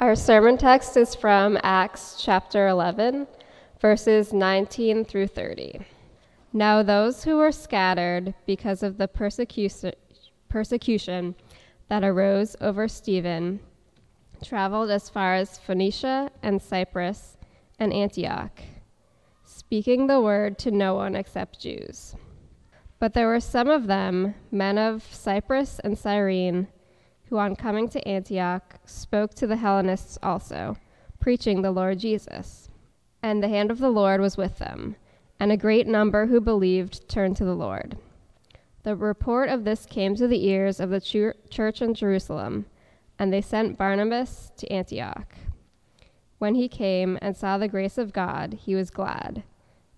Our sermon text is from Acts chapter 11, verses 19 through 30. Now, those who were scattered because of the persecution, persecution that arose over Stephen traveled as far as Phoenicia and Cyprus and Antioch, speaking the word to no one except Jews. But there were some of them, men of Cyprus and Cyrene, who on coming to Antioch spoke to the Hellenists also, preaching the Lord Jesus. And the hand of the Lord was with them, and a great number who believed turned to the Lord. The report of this came to the ears of the church in Jerusalem, and they sent Barnabas to Antioch. When he came and saw the grace of God, he was glad,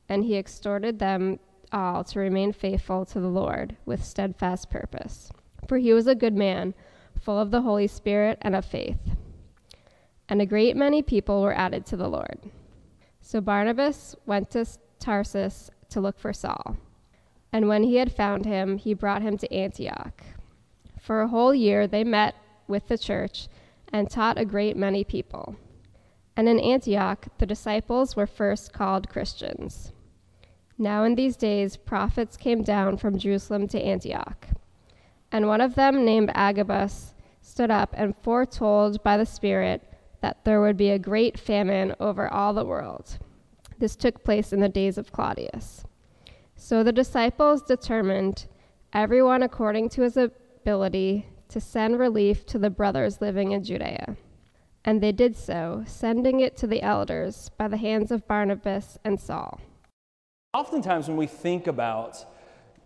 and he exhorted them all to remain faithful to the Lord with steadfast purpose. For he was a good man full of the Holy Spirit and of faith. And a great many people were added to the Lord. So Barnabas went to Tarsus to look for Saul. And when he had found him, he brought him to Antioch. For a whole year they met with the church and taught a great many people. And in Antioch, the disciples were first called Christians. Now in these days, prophets came down from Jerusalem to Antioch. And one of them, named Agabus, stood up and foretold by the Spirit that there would be a great famine over all the world. This took place in the days of Claudius. So the disciples determined, everyone according to his ability, to send relief to the brothers living in Judea. And they did so, sending it to the elders by the hands of Barnabas and Saul. Oftentimes, when we think about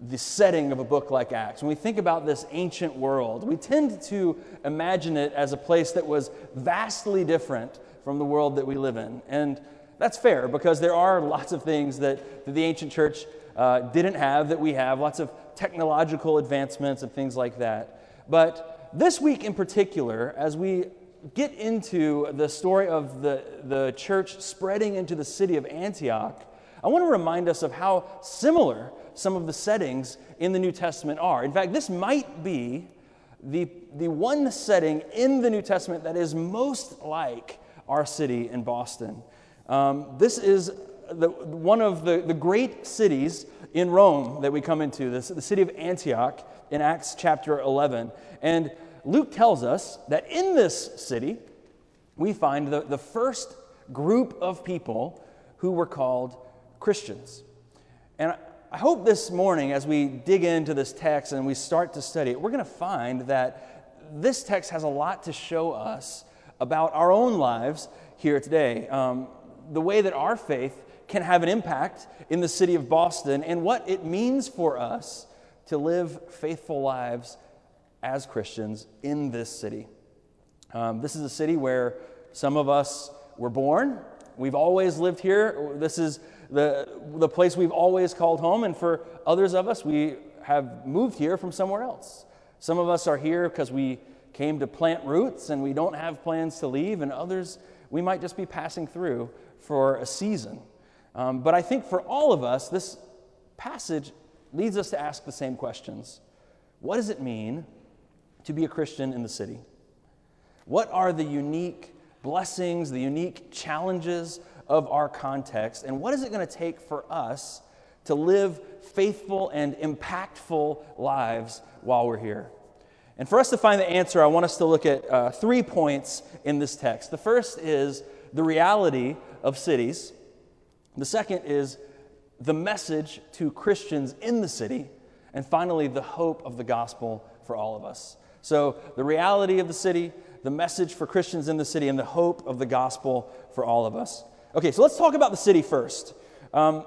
the setting of a book like Acts, when we think about this ancient world, we tend to imagine it as a place that was vastly different from the world that we live in. And that's fair because there are lots of things that, that the ancient church uh, didn't have that we have, lots of technological advancements and things like that. But this week in particular, as we get into the story of the, the church spreading into the city of Antioch, I want to remind us of how similar some of the settings in the New Testament are. In fact, this might be the, the one setting in the New Testament that is most like our city in Boston. Um, this is the, one of the, the great cities in Rome that we come into, this, the city of Antioch in Acts chapter 11. And Luke tells us that in this city, we find the, the first group of people who were called Christians. And I hope this morning, as we dig into this text and we start to study it, we're going to find that this text has a lot to show us about our own lives here today. Um, the way that our faith can have an impact in the city of Boston and what it means for us to live faithful lives as Christians in this city. Um, this is a city where some of us were born. We've always lived here. This is the, the place we've always called home. And for others of us, we have moved here from somewhere else. Some of us are here because we came to plant roots and we don't have plans to leave, and others, we might just be passing through for a season. Um, but I think for all of us, this passage leads us to ask the same questions What does it mean to be a Christian in the city? What are the unique blessings, the unique challenges of our context, and what is it going to take for us to live faithful and impactful lives while we're here? And for us to find the answer, I want us to look at uh, three points in this text. The first is the reality of cities, the second is the message to Christians in the city, and finally, the hope of the gospel for all of us. So, the reality of the city, the message for Christians in the city, and the hope of the gospel for all of us. Okay, so let's talk about the city first. Um,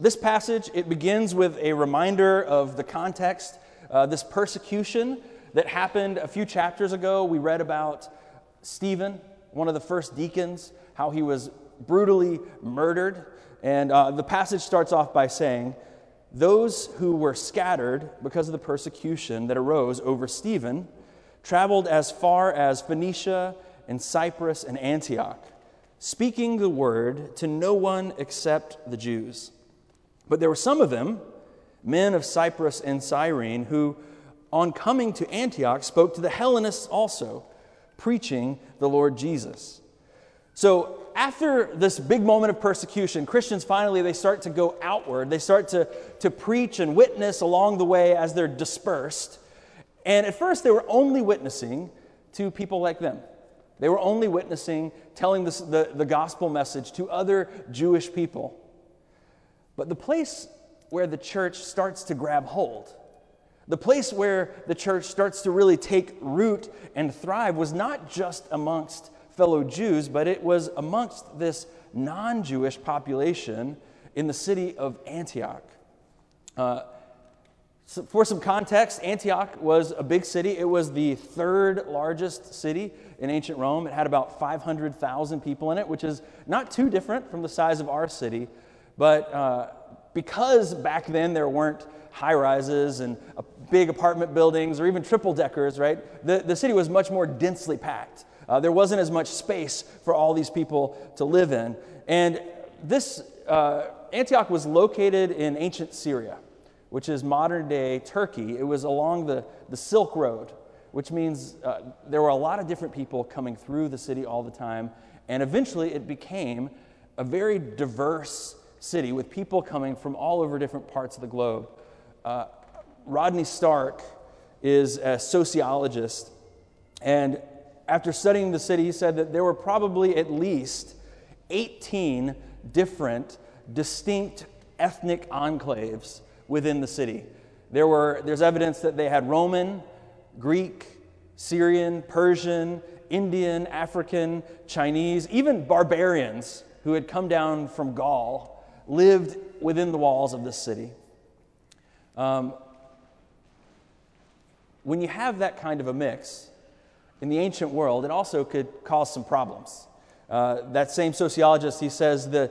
this passage, it begins with a reminder of the context, uh, this persecution that happened a few chapters ago. We read about Stephen, one of the first deacons, how he was brutally murdered. And uh, the passage starts off by saying, Those who were scattered because of the persecution that arose over Stephen traveled as far as Phoenicia and Cyprus and Antioch speaking the word to no one except the Jews. But there were some of them, men of Cyprus and Cyrene, who, on coming to Antioch, spoke to the Hellenists also, preaching the Lord Jesus. So after this big moment of persecution, Christians finally they start to go outward. They start to, to preach and witness along the way as they're dispersed. And at first they were only witnessing to people like them. They were only witnessing, telling this, the, the gospel message to other Jewish people. But the place where the church starts to grab hold, the place where the church starts to really take root and thrive, was not just amongst fellow Jews, but it was amongst this non Jewish population in the city of Antioch. Uh, so for some context, Antioch was a big city. It was the third largest city in ancient Rome. It had about 500,000 people in it, which is not too different from the size of our city. But uh, because back then there weren't high rises and big apartment buildings or even triple deckers, right, the, the city was much more densely packed. Uh, there wasn't as much space for all these people to live in. And this, uh, Antioch was located in ancient Syria which is modern day Turkey. It was along the, the Silk Road, which means uh, there were a lot of different people coming through the city all the time. And eventually it became a very diverse city with people coming from all over different parts of the globe. Uh, Rodney Stark is a sociologist, and after studying the city, he said that there were probably at least 18 different, distinct ethnic enclaves within the city. There were, there's evidence that they had Roman, Greek, Syrian, Persian, Indian, African, Chinese, even barbarians who had come down from Gaul lived within the walls of this city. Um, when you have that kind of a mix in the ancient world, it also could cause some problems. Uh, that same sociologist, he says the,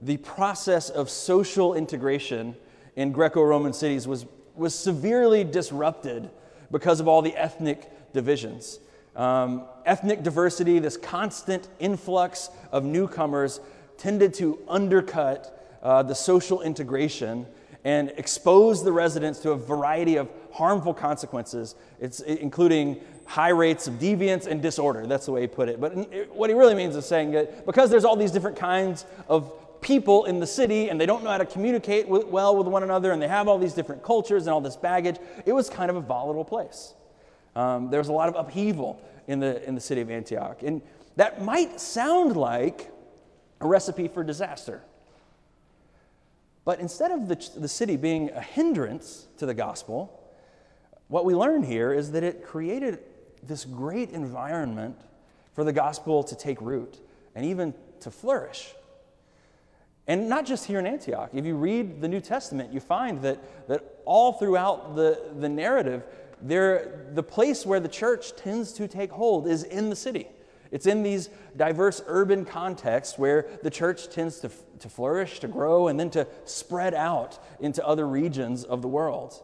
the process of social integration in Greco Roman cities was, was severely disrupted because of all the ethnic divisions. Um, ethnic diversity, this constant influx of newcomers, tended to undercut uh, the social integration and expose the residents to a variety of harmful consequences, it's, including high rates of deviance and disorder. That's the way he put it. But what he really means is saying that because there's all these different kinds of people in the city and they don't know how to communicate with, well with one another and they have all these different cultures and all this baggage. It was kind of a volatile place. Um, there was a lot of upheaval in the, in the city of Antioch. And that might sound like a recipe for disaster. But instead of the, the city being a hindrance to the gospel, what we learn here is that it created this great environment for the gospel to take root and even to flourish. And not just here in Antioch. If you read the New Testament, you find that, that all throughout the, the narrative, there, the place where the church tends to take hold is in the city. It's in these diverse urban contexts where the church tends to, to flourish, to grow, and then to spread out into other regions of the world.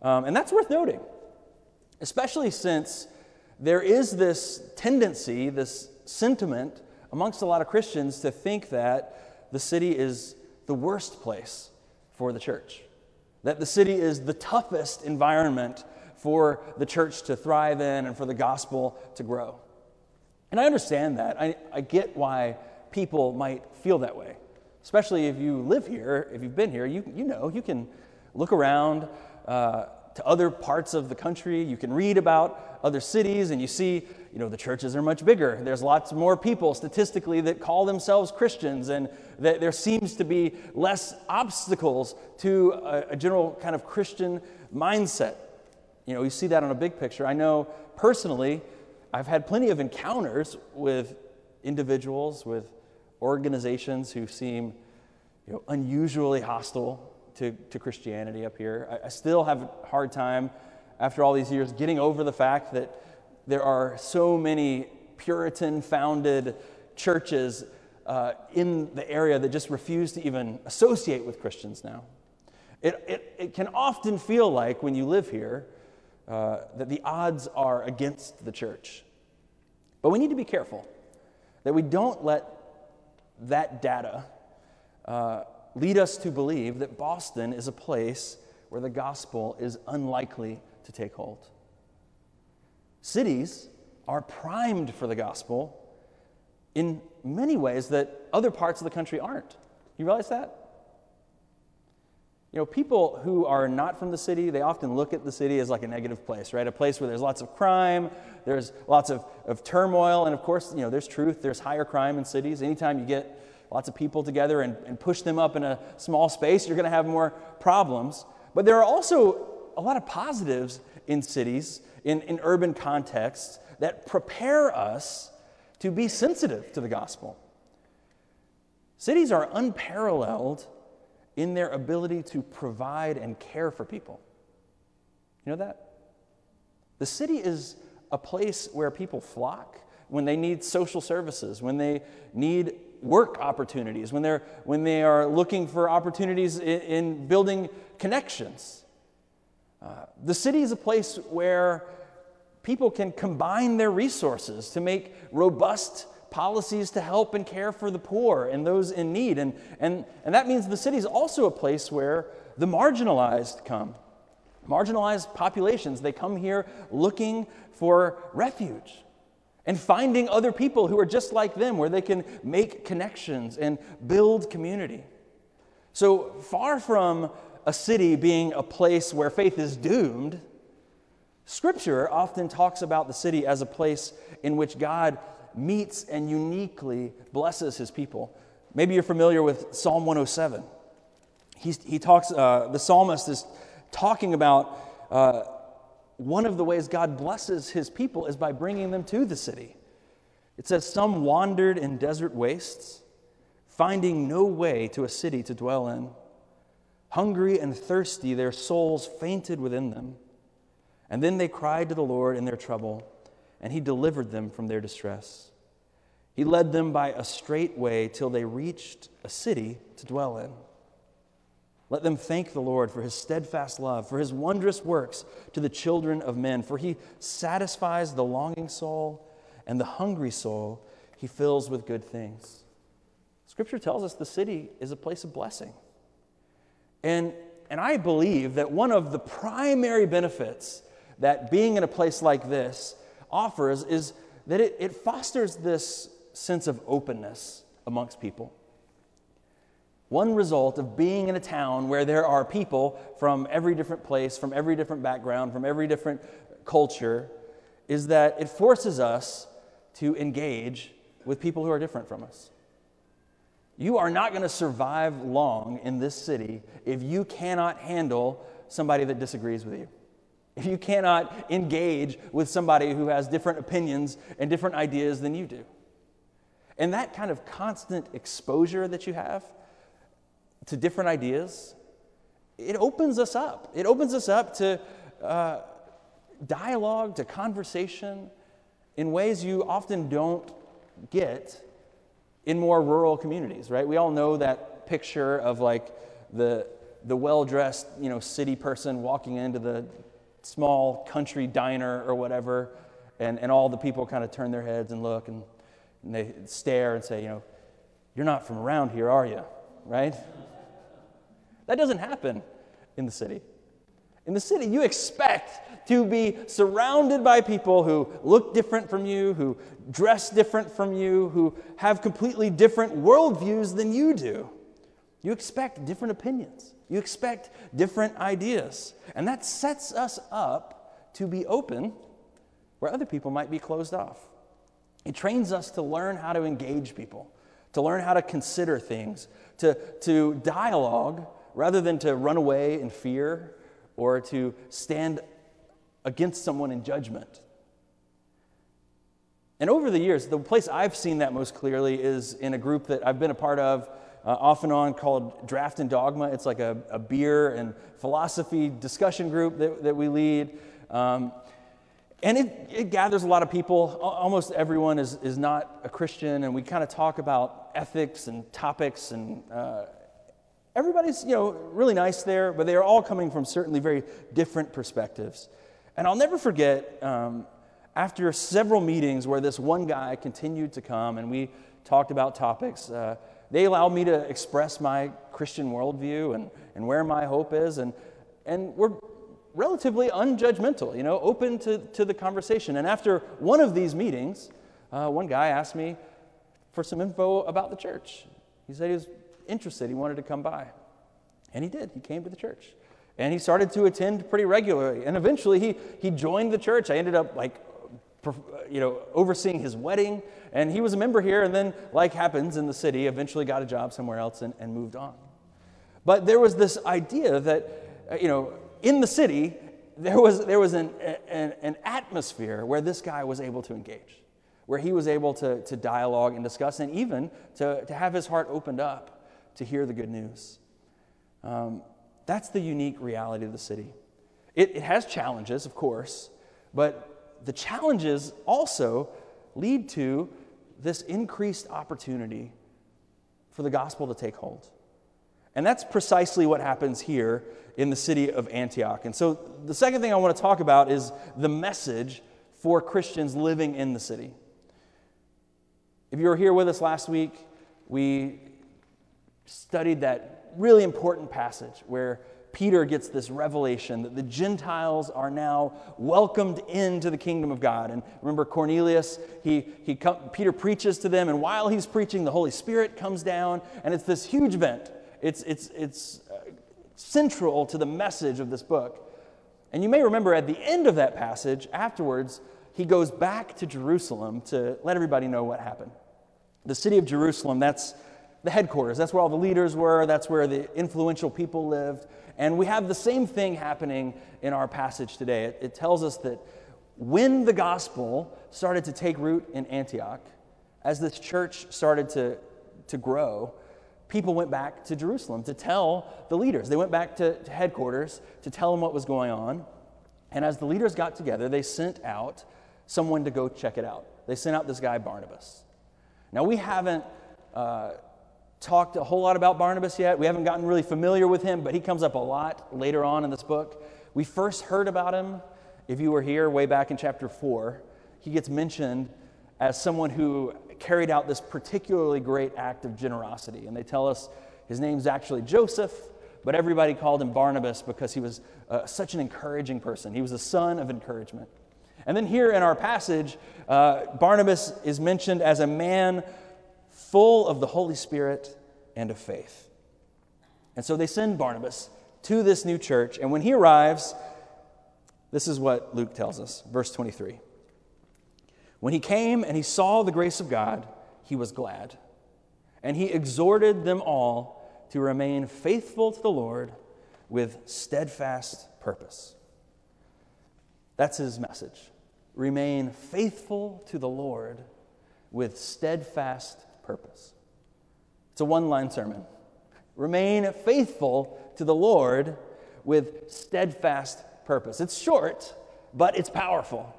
Um, and that's worth noting, especially since there is this tendency, this sentiment amongst a lot of Christians to think that the city is the worst place for the church, that the city is the toughest environment for the church to thrive in and for the gospel to grow. And I understand that. I, I get why people might feel that way, especially if you live here, if you've been here, you, you know, you can look around. Uh, to other parts of the country. You can read about other cities and you see, you know, the churches are much bigger. There's lots more people statistically that call themselves Christians and that there seems to be less obstacles to a, a general kind of Christian mindset. You know, you see that on a big picture. I know personally, I've had plenty of encounters with individuals, with organizations who seem you know, unusually hostile to, to Christianity up here. I, I still have a hard time, after all these years, getting over the fact that there are so many Puritan founded churches uh, in the area that just refuse to even associate with Christians now. It, it, it can often feel like when you live here uh, that the odds are against the church. But we need to be careful that we don't let that data uh, lead us to believe that Boston is a place where the gospel is unlikely to take hold. Cities are primed for the gospel in many ways that other parts of the country aren't. You realize that? You know, people who are not from the city, they often look at the city as like a negative place, right? A place where there's lots of crime, there's lots of, of turmoil, and of course, you know, there's truth, there's higher crime in cities. Anytime you get lots of people together and, and push them up in a small space, you're going to have more problems. But there are also a lot of positives in cities, in, in urban contexts, that prepare us to be sensitive to the gospel. Cities are unparalleled in their ability to provide and care for people. You know that? The city is a place where people flock when they need social services, when they need work opportunities, when, they're, when they are looking for opportunities in, in building connections. The city is a place where people can combine their resources to make robust policies to help and care for the poor and those in need. And, and, and that means the city is also a place where the marginalized come. Marginalized populations, they come here looking for refuge and finding other people who are just like them, where they can make connections and build community. So far from a city being a place where faith is doomed, Scripture often talks about the city as a place in which God meets and uniquely blesses his people. Maybe you're familiar with Psalm 107. He's, he talks, uh, the psalmist is talking about uh, one of the ways God blesses his people is by bringing them to the city. It says, Some wandered in desert wastes, finding no way to a city to dwell in. Hungry and thirsty, their souls fainted within them. And then they cried to the Lord in their trouble and he delivered them from their distress. He led them by a straight way till they reached a city to dwell in. Let them thank the Lord for his steadfast love, for his wondrous works to the children of men, for he satisfies the longing soul, and the hungry soul he fills with good things. Scripture tells us the city is a place of blessing. And, and I believe that one of the primary benefits that being in a place like this offers is that it, it fosters this sense of openness amongst people. One result of being in a town where there are people from every different place, from every different background, from every different culture, is that it forces us to engage with people who are different from us. You are not going to survive long in this city if you cannot handle somebody that disagrees with you if you cannot engage with somebody who has different opinions and different ideas than you do. And that kind of constant exposure that you have to different ideas, it opens us up. It opens us up to uh, dialogue, to conversation in ways you often don't get in more rural communities, right? We all know that picture of like the, the well dressed you know, city person walking into the small country diner or whatever, and, and all the people kind of turn their heads and look and, and they stare and say, you know, you're not from around here, are you? Right? That doesn't happen in the city. In the city, you expect to be surrounded by people who look different from you, who dress different from you, who have completely different worldviews than you do. You expect different opinions. You expect different ideas. And that sets us up to be open where other people might be closed off. It trains us to learn how to engage people, to learn how to consider things, to, to dialogue rather than to run away in fear or to stand against someone in judgment. And over the years, the place I've seen that most clearly is in a group that I've been a part of uh, off and on called Draft and Dogma. It's like a, a beer and philosophy discussion group that, that we lead. Um, and it, it gathers a lot of people. Almost everyone is, is not a Christian, and we kind of talk about ethics and topics, and uh, everybody's you know really nice there, but they are all coming from certainly very different perspectives. And I'll never forget um, after several meetings where this one guy continued to come, and we talked about topics. Uh, they allowed me to express my Christian worldview and, and where my hope is. And, and we're, relatively unjudgmental, you know, open to, to the conversation. And after one of these meetings, uh, one guy asked me for some info about the church. He said he was interested, he wanted to come by. And he did. He came to the church. And he started to attend pretty regularly. And eventually he, he joined the church. I ended up like, you know, overseeing his wedding. And he was a member here. And then, like happens in the city, eventually got a job somewhere else and, and moved on. But there was this idea that, uh, you know, in the city, there was, there was an, an, an atmosphere where this guy was able to engage, where he was able to, to dialogue and discuss, and even to, to have his heart opened up to hear the good news. Um, that's the unique reality of the city. It, it has challenges, of course, but the challenges also lead to this increased opportunity for the gospel to take hold. And that's precisely what happens here in the city of Antioch. And so the second thing I want to talk about is the message for Christians living in the city. If you were here with us last week, we studied that really important passage where Peter gets this revelation that the Gentiles are now welcomed into the kingdom of God. And remember Cornelius, he, he come, Peter preaches to them, and while he's preaching, the Holy Spirit comes down, and it's this huge event. It's, it's, it's uh, central to the message of this book. And you may remember at the end of that passage, afterwards, he goes back to Jerusalem to let everybody know what happened. The city of Jerusalem, that's the headquarters. That's where all the leaders were, that's where the influential people lived. And we have the same thing happening in our passage today. It, it tells us that when the gospel started to take root in Antioch, as this church started to, to grow, people went back to Jerusalem to tell the leaders. They went back to, to, headquarters to tell them what was going on. And as the leaders got together, they sent out someone to go check it out. They sent out this guy, Barnabas. Now, we haven't uh, talked a whole lot about Barnabas yet. We haven't gotten really familiar with him, but he comes up a lot later on in this book. We first heard about him, if you were here, way back in chapter 4. He gets mentioned as someone who carried out this particularly great act of generosity. And they tell us his name's actually Joseph, but everybody called him Barnabas because he was uh, such an encouraging person. He was a son of encouragement. And then here in our passage, uh, Barnabas is mentioned as a man full of the Holy Spirit and of faith. And so they send Barnabas to this new church. And when he arrives, this is what Luke tells us, verse 23. When he came and he saw the grace of God, he was glad. And he exhorted them all to remain faithful to the Lord with steadfast purpose. That's his message. Remain faithful to the Lord with steadfast purpose. It's a one line sermon. Remain faithful to the Lord with steadfast purpose. It's short, but it's powerful.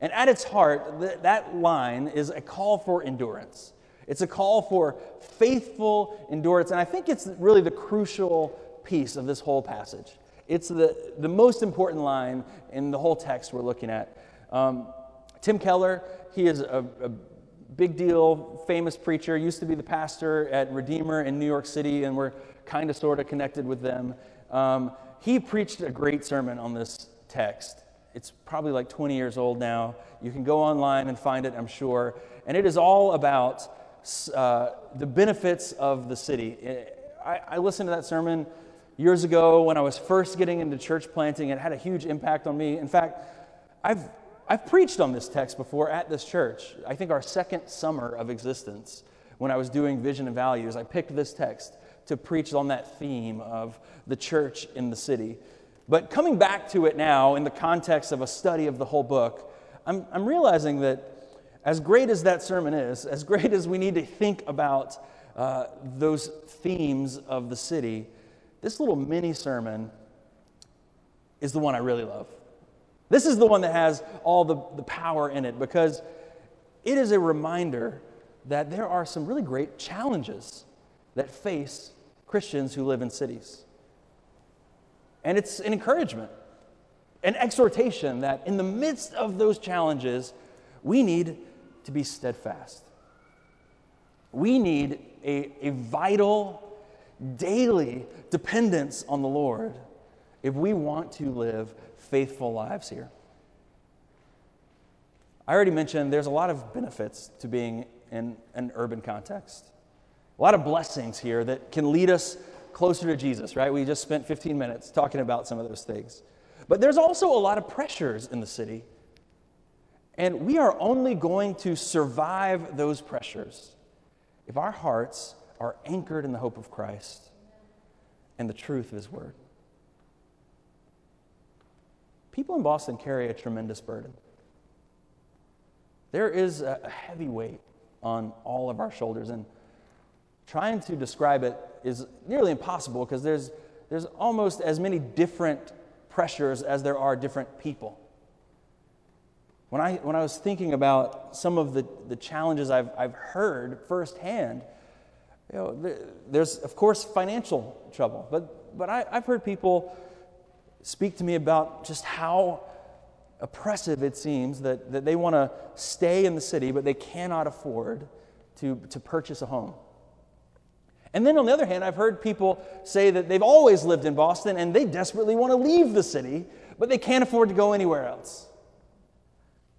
And at its heart, th- that line is a call for endurance. It's a call for faithful endurance. And I think it's really the crucial piece of this whole passage. It's the, the most important line in the whole text we're looking at. Um, Tim Keller, he is a, a big deal, famous preacher, used to be the pastor at Redeemer in New York City, and we're kind of sort of connected with them. Um, he preached a great sermon on this text. It's probably like 20 years old now. You can go online and find it, I'm sure. And it is all about uh, the benefits of the city. I, I listened to that sermon years ago when I was first getting into church planting. It had a huge impact on me. In fact, I've, I've preached on this text before at this church. I think our second summer of existence, when I was doing vision and values, I picked this text to preach on that theme of the church in the city. But coming back to it now in the context of a study of the whole book, I'm, I'm realizing that as great as that sermon is, as great as we need to think about uh, those themes of the city, this little mini sermon is the one I really love. This is the one that has all the, the power in it because it is a reminder that there are some really great challenges that face Christians who live in cities. And it's an encouragement, an exhortation that in the midst of those challenges, we need to be steadfast. We need a, a vital, daily dependence on the Lord if we want to live faithful lives here. I already mentioned there's a lot of benefits to being in an urban context. A lot of blessings here that can lead us closer to Jesus, right? We just spent 15 minutes talking about some of those things. But there's also a lot of pressures in the city. And we are only going to survive those pressures if our hearts are anchored in the hope of Christ and the truth of His Word. People in Boston carry a tremendous burden. There is a heavy weight on all of our shoulders, and trying to describe it is nearly impossible because there's, there's almost as many different pressures as there are different people. When I, when I was thinking about some of the, the challenges I've, I've heard firsthand, you know, there's, of course, financial trouble, but, but I, I've heard people speak to me about just how oppressive it seems that, that they want to stay in the city, but they cannot afford to, to purchase a home. And then on the other hand, I've heard people say that they've always lived in Boston and they desperately want to leave the city, but they can't afford to go anywhere else.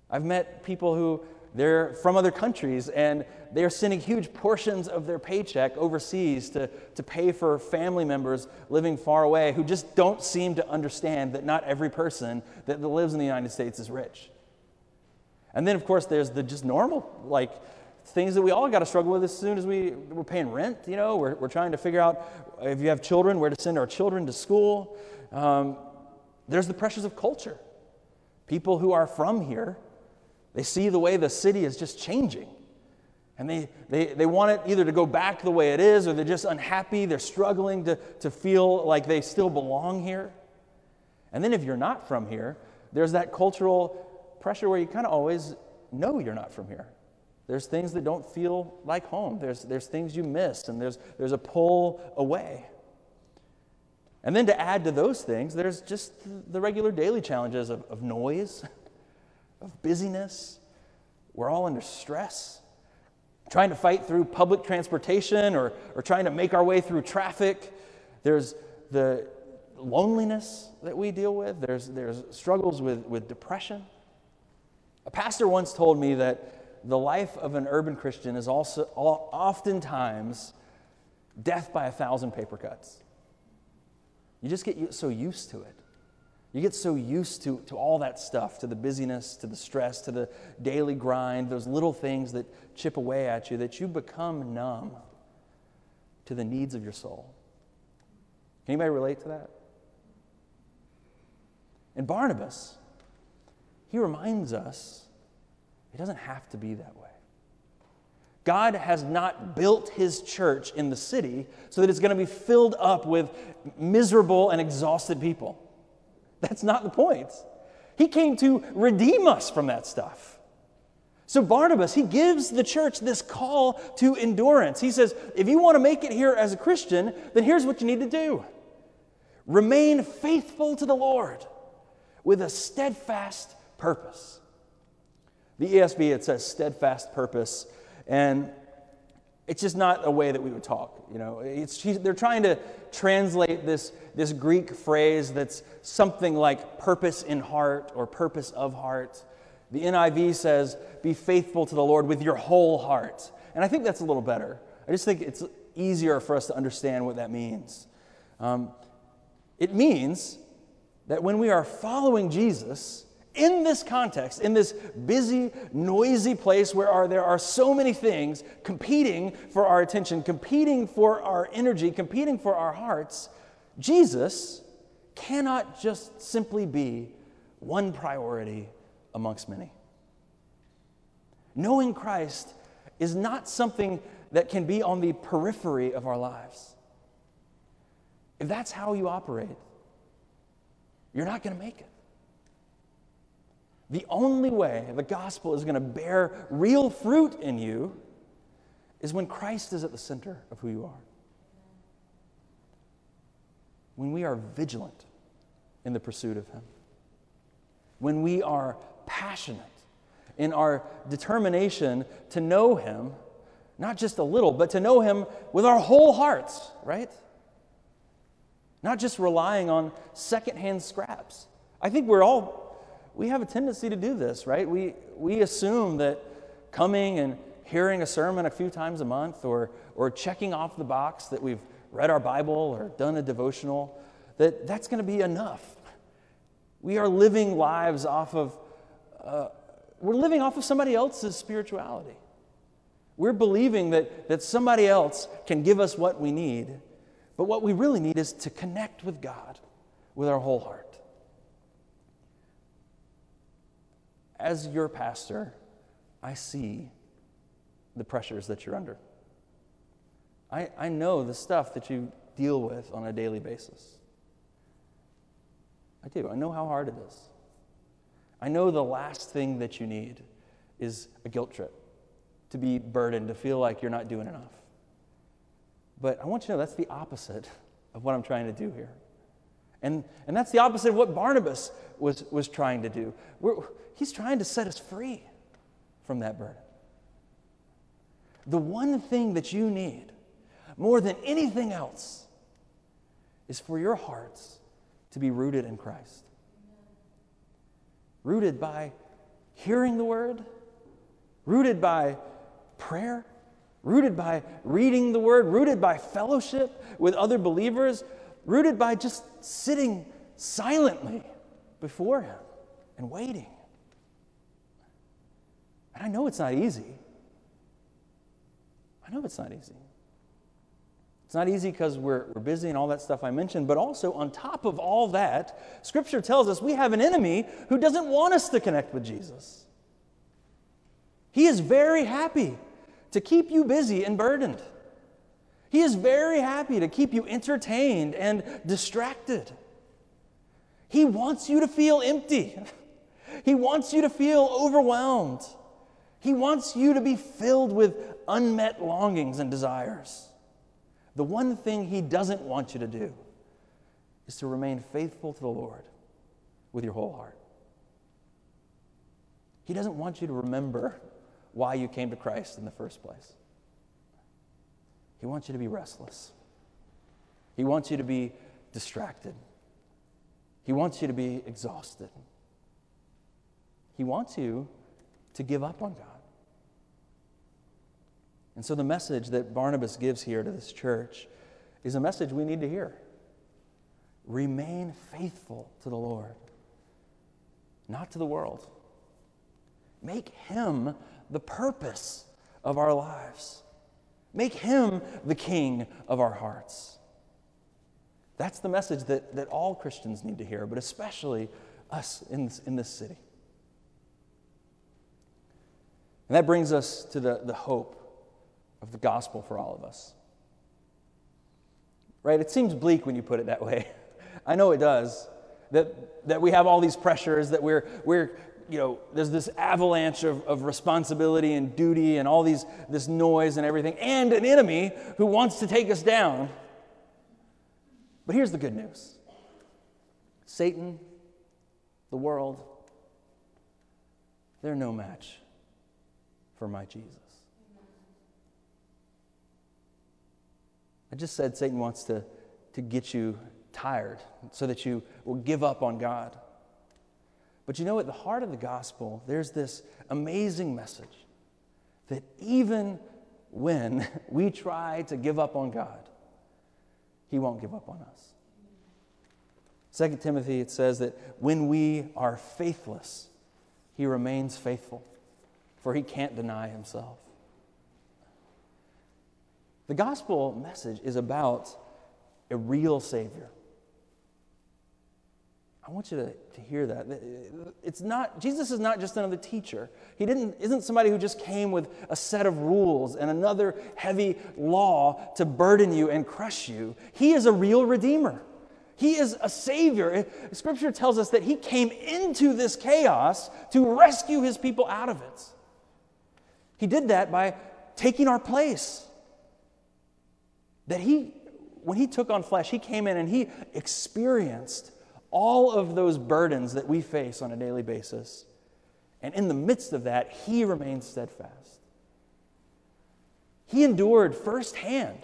I've met people who they're from other countries and they're sending huge portions of their paycheck overseas to, to pay for family members living far away who just don't seem to understand that not every person that lives in the United States is rich. And then, of course, there's the just normal, like, things that we all got to struggle with as soon as we, we're paying rent. You know, we're, we're trying to figure out if you have children, where to send our children to school. Um, there's the pressures of culture. People who are from here, they see the way the city is just changing. And they, they, they want it either to go back the way it is or they're just unhappy. They're struggling to, to feel like they still belong here. And then if you're not from here, there's that cultural pressure where you kind of always know you're not from here. There's things that don't feel like home. There's, there's things you miss, and there's, there's a pull away. And then to add to those things, there's just the regular daily challenges of, of noise, of busyness. We're all under stress, trying to fight through public transportation or, or trying to make our way through traffic. There's the loneliness that we deal with, there's, there's struggles with, with depression. A pastor once told me that the life of an urban Christian is also oftentimes death by a thousand paper cuts. You just get so used to it. You get so used to, to all that stuff, to the busyness, to the stress, to the daily grind, those little things that chip away at you, that you become numb to the needs of your soul. Can anybody relate to that? And Barnabas, he reminds us it doesn't have to be that way. God has not built his church in the city so that it's going to be filled up with miserable and exhausted people. That's not the point. He came to redeem us from that stuff. So, Barnabas, he gives the church this call to endurance. He says, if you want to make it here as a Christian, then here's what you need to do remain faithful to the Lord with a steadfast purpose. The ESV, it says steadfast purpose. And it's just not a way that we would talk. You know, it's, they're trying to translate this, this Greek phrase that's something like purpose in heart or purpose of heart. The NIV says, be faithful to the Lord with your whole heart. And I think that's a little better. I just think it's easier for us to understand what that means. Um, it means that when we are following Jesus, in this context, in this busy, noisy place where there are so many things competing for our attention, competing for our energy, competing for our hearts, Jesus cannot just simply be one priority amongst many. Knowing Christ is not something that can be on the periphery of our lives. If that's how you operate, you're not going to make it. The only way the gospel is going to bear real fruit in you is when Christ is at the center of who you are. When we are vigilant in the pursuit of Him. When we are passionate in our determination to know Him, not just a little, but to know Him with our whole hearts, right? not just relying on secondhand scraps. I think we're all, we have a tendency to do this, right? We, we assume that coming and hearing a sermon a few times a month or, or checking off the box that we've read our Bible or done a devotional, that that's going to be enough. We are living lives off of, uh, we're living off of somebody else's spirituality. We're believing that, that somebody else can give us what we need, but what we really need is to connect with God with our whole heart. As your pastor, I see the pressures that you're under. I, I know the stuff that you deal with on a daily basis. I do. I know how hard it is. I know the last thing that you need is a guilt trip, to be burdened, to feel like you're not doing enough. But I want you to know that's the opposite of what I'm trying to do here. And, and that's the opposite of what Barnabas was, was trying to do. We're, he's trying to set us free from that burden. The one thing that you need more than anything else is for your hearts to be rooted in Christ. Rooted by hearing the word, rooted by prayer, rooted by reading the word, rooted by fellowship with other believers, rooted by just sitting silently before Him and waiting. And I know it's not easy. I know it's not easy. It's not easy because we're, we're busy and all that stuff I mentioned, but also on top of all that, Scripture tells us we have an enemy who doesn't want us to connect with Jesus. He is very happy to keep you busy and burdened. He is very happy to keep you entertained and distracted. He wants you to feel empty. He wants you to feel overwhelmed. He wants you to be filled with unmet longings and desires. The one thing He doesn't want you to do is to remain faithful to the Lord with your whole heart. He doesn't want you to remember why you came to Christ in the first place. He wants you to be restless. He wants you to be distracted. He wants you to be exhausted. He wants you to give up on God. And so, the message that Barnabas gives here to this church is a message we need to hear. Remain faithful to the Lord, not to the world. Make Him the purpose of our lives, make Him the King of our hearts. That's the message that, that all Christians need to hear, but especially us in this, in this city. And that brings us to the, the hope of the gospel for all of us. Right? It seems bleak when you put it that way. I know it does. That, that we have all these pressures, that we're, we're you know, there's this avalanche of, of responsibility and duty and all these, this noise and everything, and an enemy who wants to take us down. But here's the good news Satan, the world, they're no match for my Jesus. I just said Satan wants to, to get you tired so that you will give up on God. But you know, at the heart of the gospel, there's this amazing message that even when we try to give up on God, He won't give up on us. 2 Timothy, it says that when we are faithless, He remains faithful, for He can't deny Himself. The gospel message is about a real Savior. I want you to, to hear that. It's not, Jesus is not just another teacher. He didn't, isn't somebody who just came with a set of rules and another heavy law to burden you and crush you. He is a real Redeemer. He is a Savior. Scripture tells us that He came into this chaos to rescue His people out of it. He did that by taking our place that he, when he took on flesh, he came in and he experienced all of those burdens that we face on a daily basis. And in the midst of that, he remained steadfast. He endured firsthand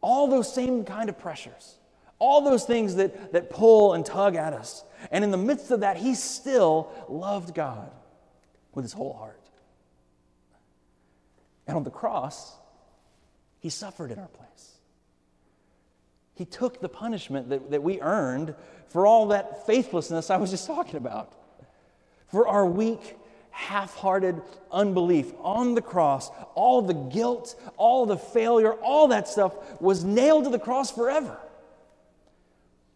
all those same kind of pressures, all those things that, that pull and tug at us. And in the midst of that, he still loved God with his whole heart. And on the cross, he suffered in our place. He took the punishment that, that we earned for all that faithlessness I was just talking about, for our weak, half hearted unbelief on the cross. All the guilt, all the failure, all that stuff was nailed to the cross forever.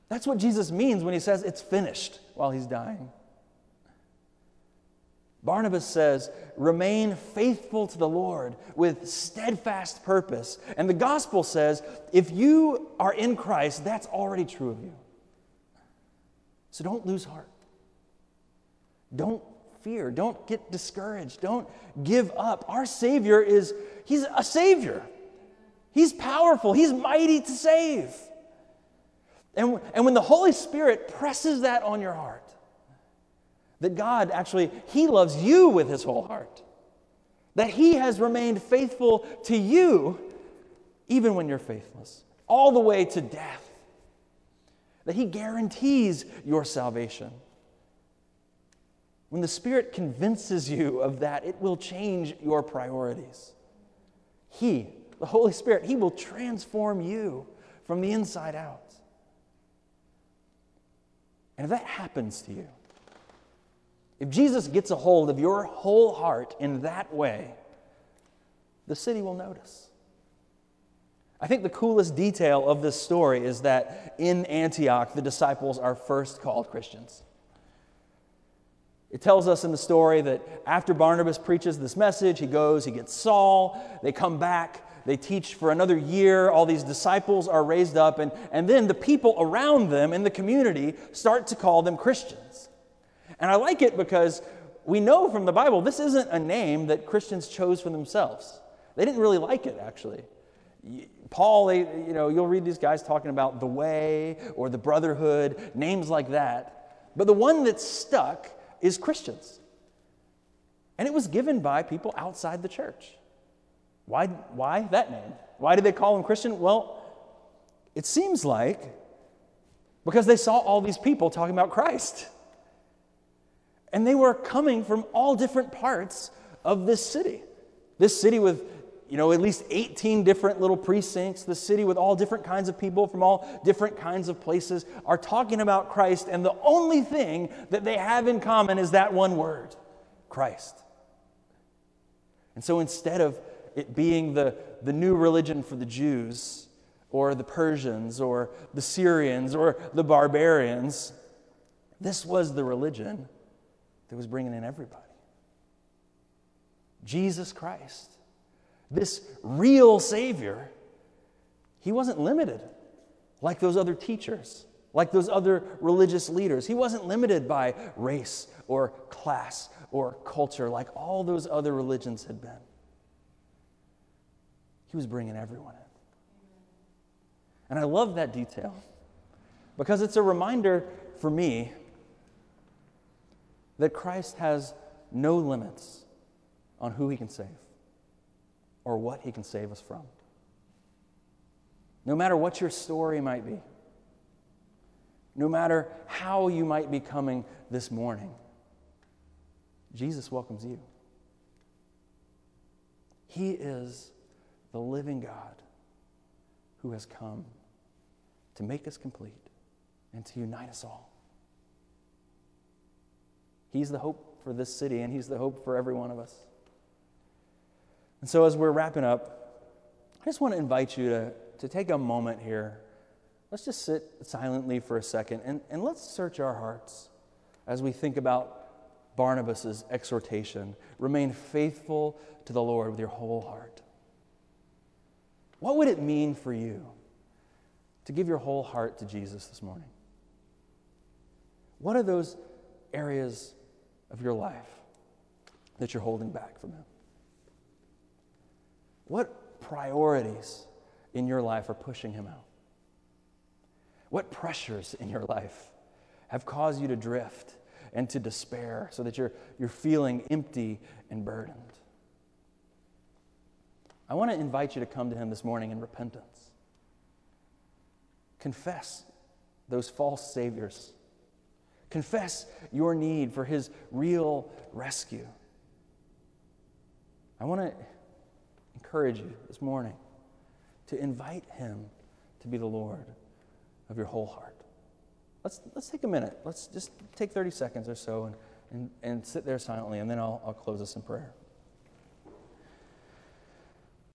That's what Jesus means when he says it's finished while he's dying. Barnabas says, remain faithful to the Lord with steadfast purpose. And the gospel says, if you are in Christ, that's already true of you. So don't lose heart. Don't fear. Don't get discouraged. Don't give up. Our Savior is, He's a Savior. He's powerful. He's mighty to save. And, and when the Holy Spirit presses that on your heart, that God actually, He loves you with His whole heart, that He has remained faithful to you even when you're faithless, all the way to death, that He guarantees your salvation. When the Spirit convinces you of that, it will change your priorities. He, the Holy Spirit, He will transform you from the inside out. And if that happens to you, if Jesus gets a hold of your whole heart in that way, the city will notice. I think the coolest detail of this story is that in Antioch, the disciples are first called Christians. It tells us in the story that after Barnabas preaches this message, he goes, he gets Saul, they come back, they teach for another year, all these disciples are raised up, and, and then the people around them in the community start to call them Christians. And I like it because we know from the Bible this isn't a name that Christians chose for themselves. They didn't really like it, actually. Paul, they, you know, you'll read these guys talking about the way or the brotherhood, names like that. But the one that stuck is Christians. And it was given by people outside the church. Why, why that name? Why did they call them Christian? Well, it seems like because they saw all these people talking about Christ. And they were coming from all different parts of this city. This city with, you know, at least 18 different little precincts, the city with all different kinds of people from all different kinds of places are talking about Christ. And the only thing that they have in common is that one word Christ. And so instead of it being the, the new religion for the Jews, or the Persians, or the Syrians, or the barbarians, this was the religion that was bringing in everybody. Jesus Christ, this real Savior, he wasn't limited like those other teachers, like those other religious leaders. He wasn't limited by race or class or culture like all those other religions had been. He was bringing everyone in. And I love that detail because it's a reminder for me that Christ has no limits on who he can save or what he can save us from. No matter what your story might be, no matter how you might be coming this morning, Jesus welcomes you. He is the living God who has come to make us complete and to unite us all. He's the hope for this city, and He's the hope for every one of us. And so, as we're wrapping up, I just want to invite you to, to take a moment here. Let's just sit silently for a second and, and let's search our hearts as we think about Barnabas' exhortation. Remain faithful to the Lord with your whole heart. What would it mean for you to give your whole heart to Jesus this morning? What are those areas of your life that you're holding back from Him? What priorities in your life are pushing Him out? What pressures in your life have caused you to drift and to despair so that you're, you're feeling empty and burdened? I want to invite you to come to Him this morning in repentance. Confess those false saviors. Confess your need for his real rescue. I want to encourage you this morning to invite him to be the Lord of your whole heart. Let's, let's take a minute. Let's just take 30 seconds or so and, and, and sit there silently, and then I'll, I'll close us in prayer.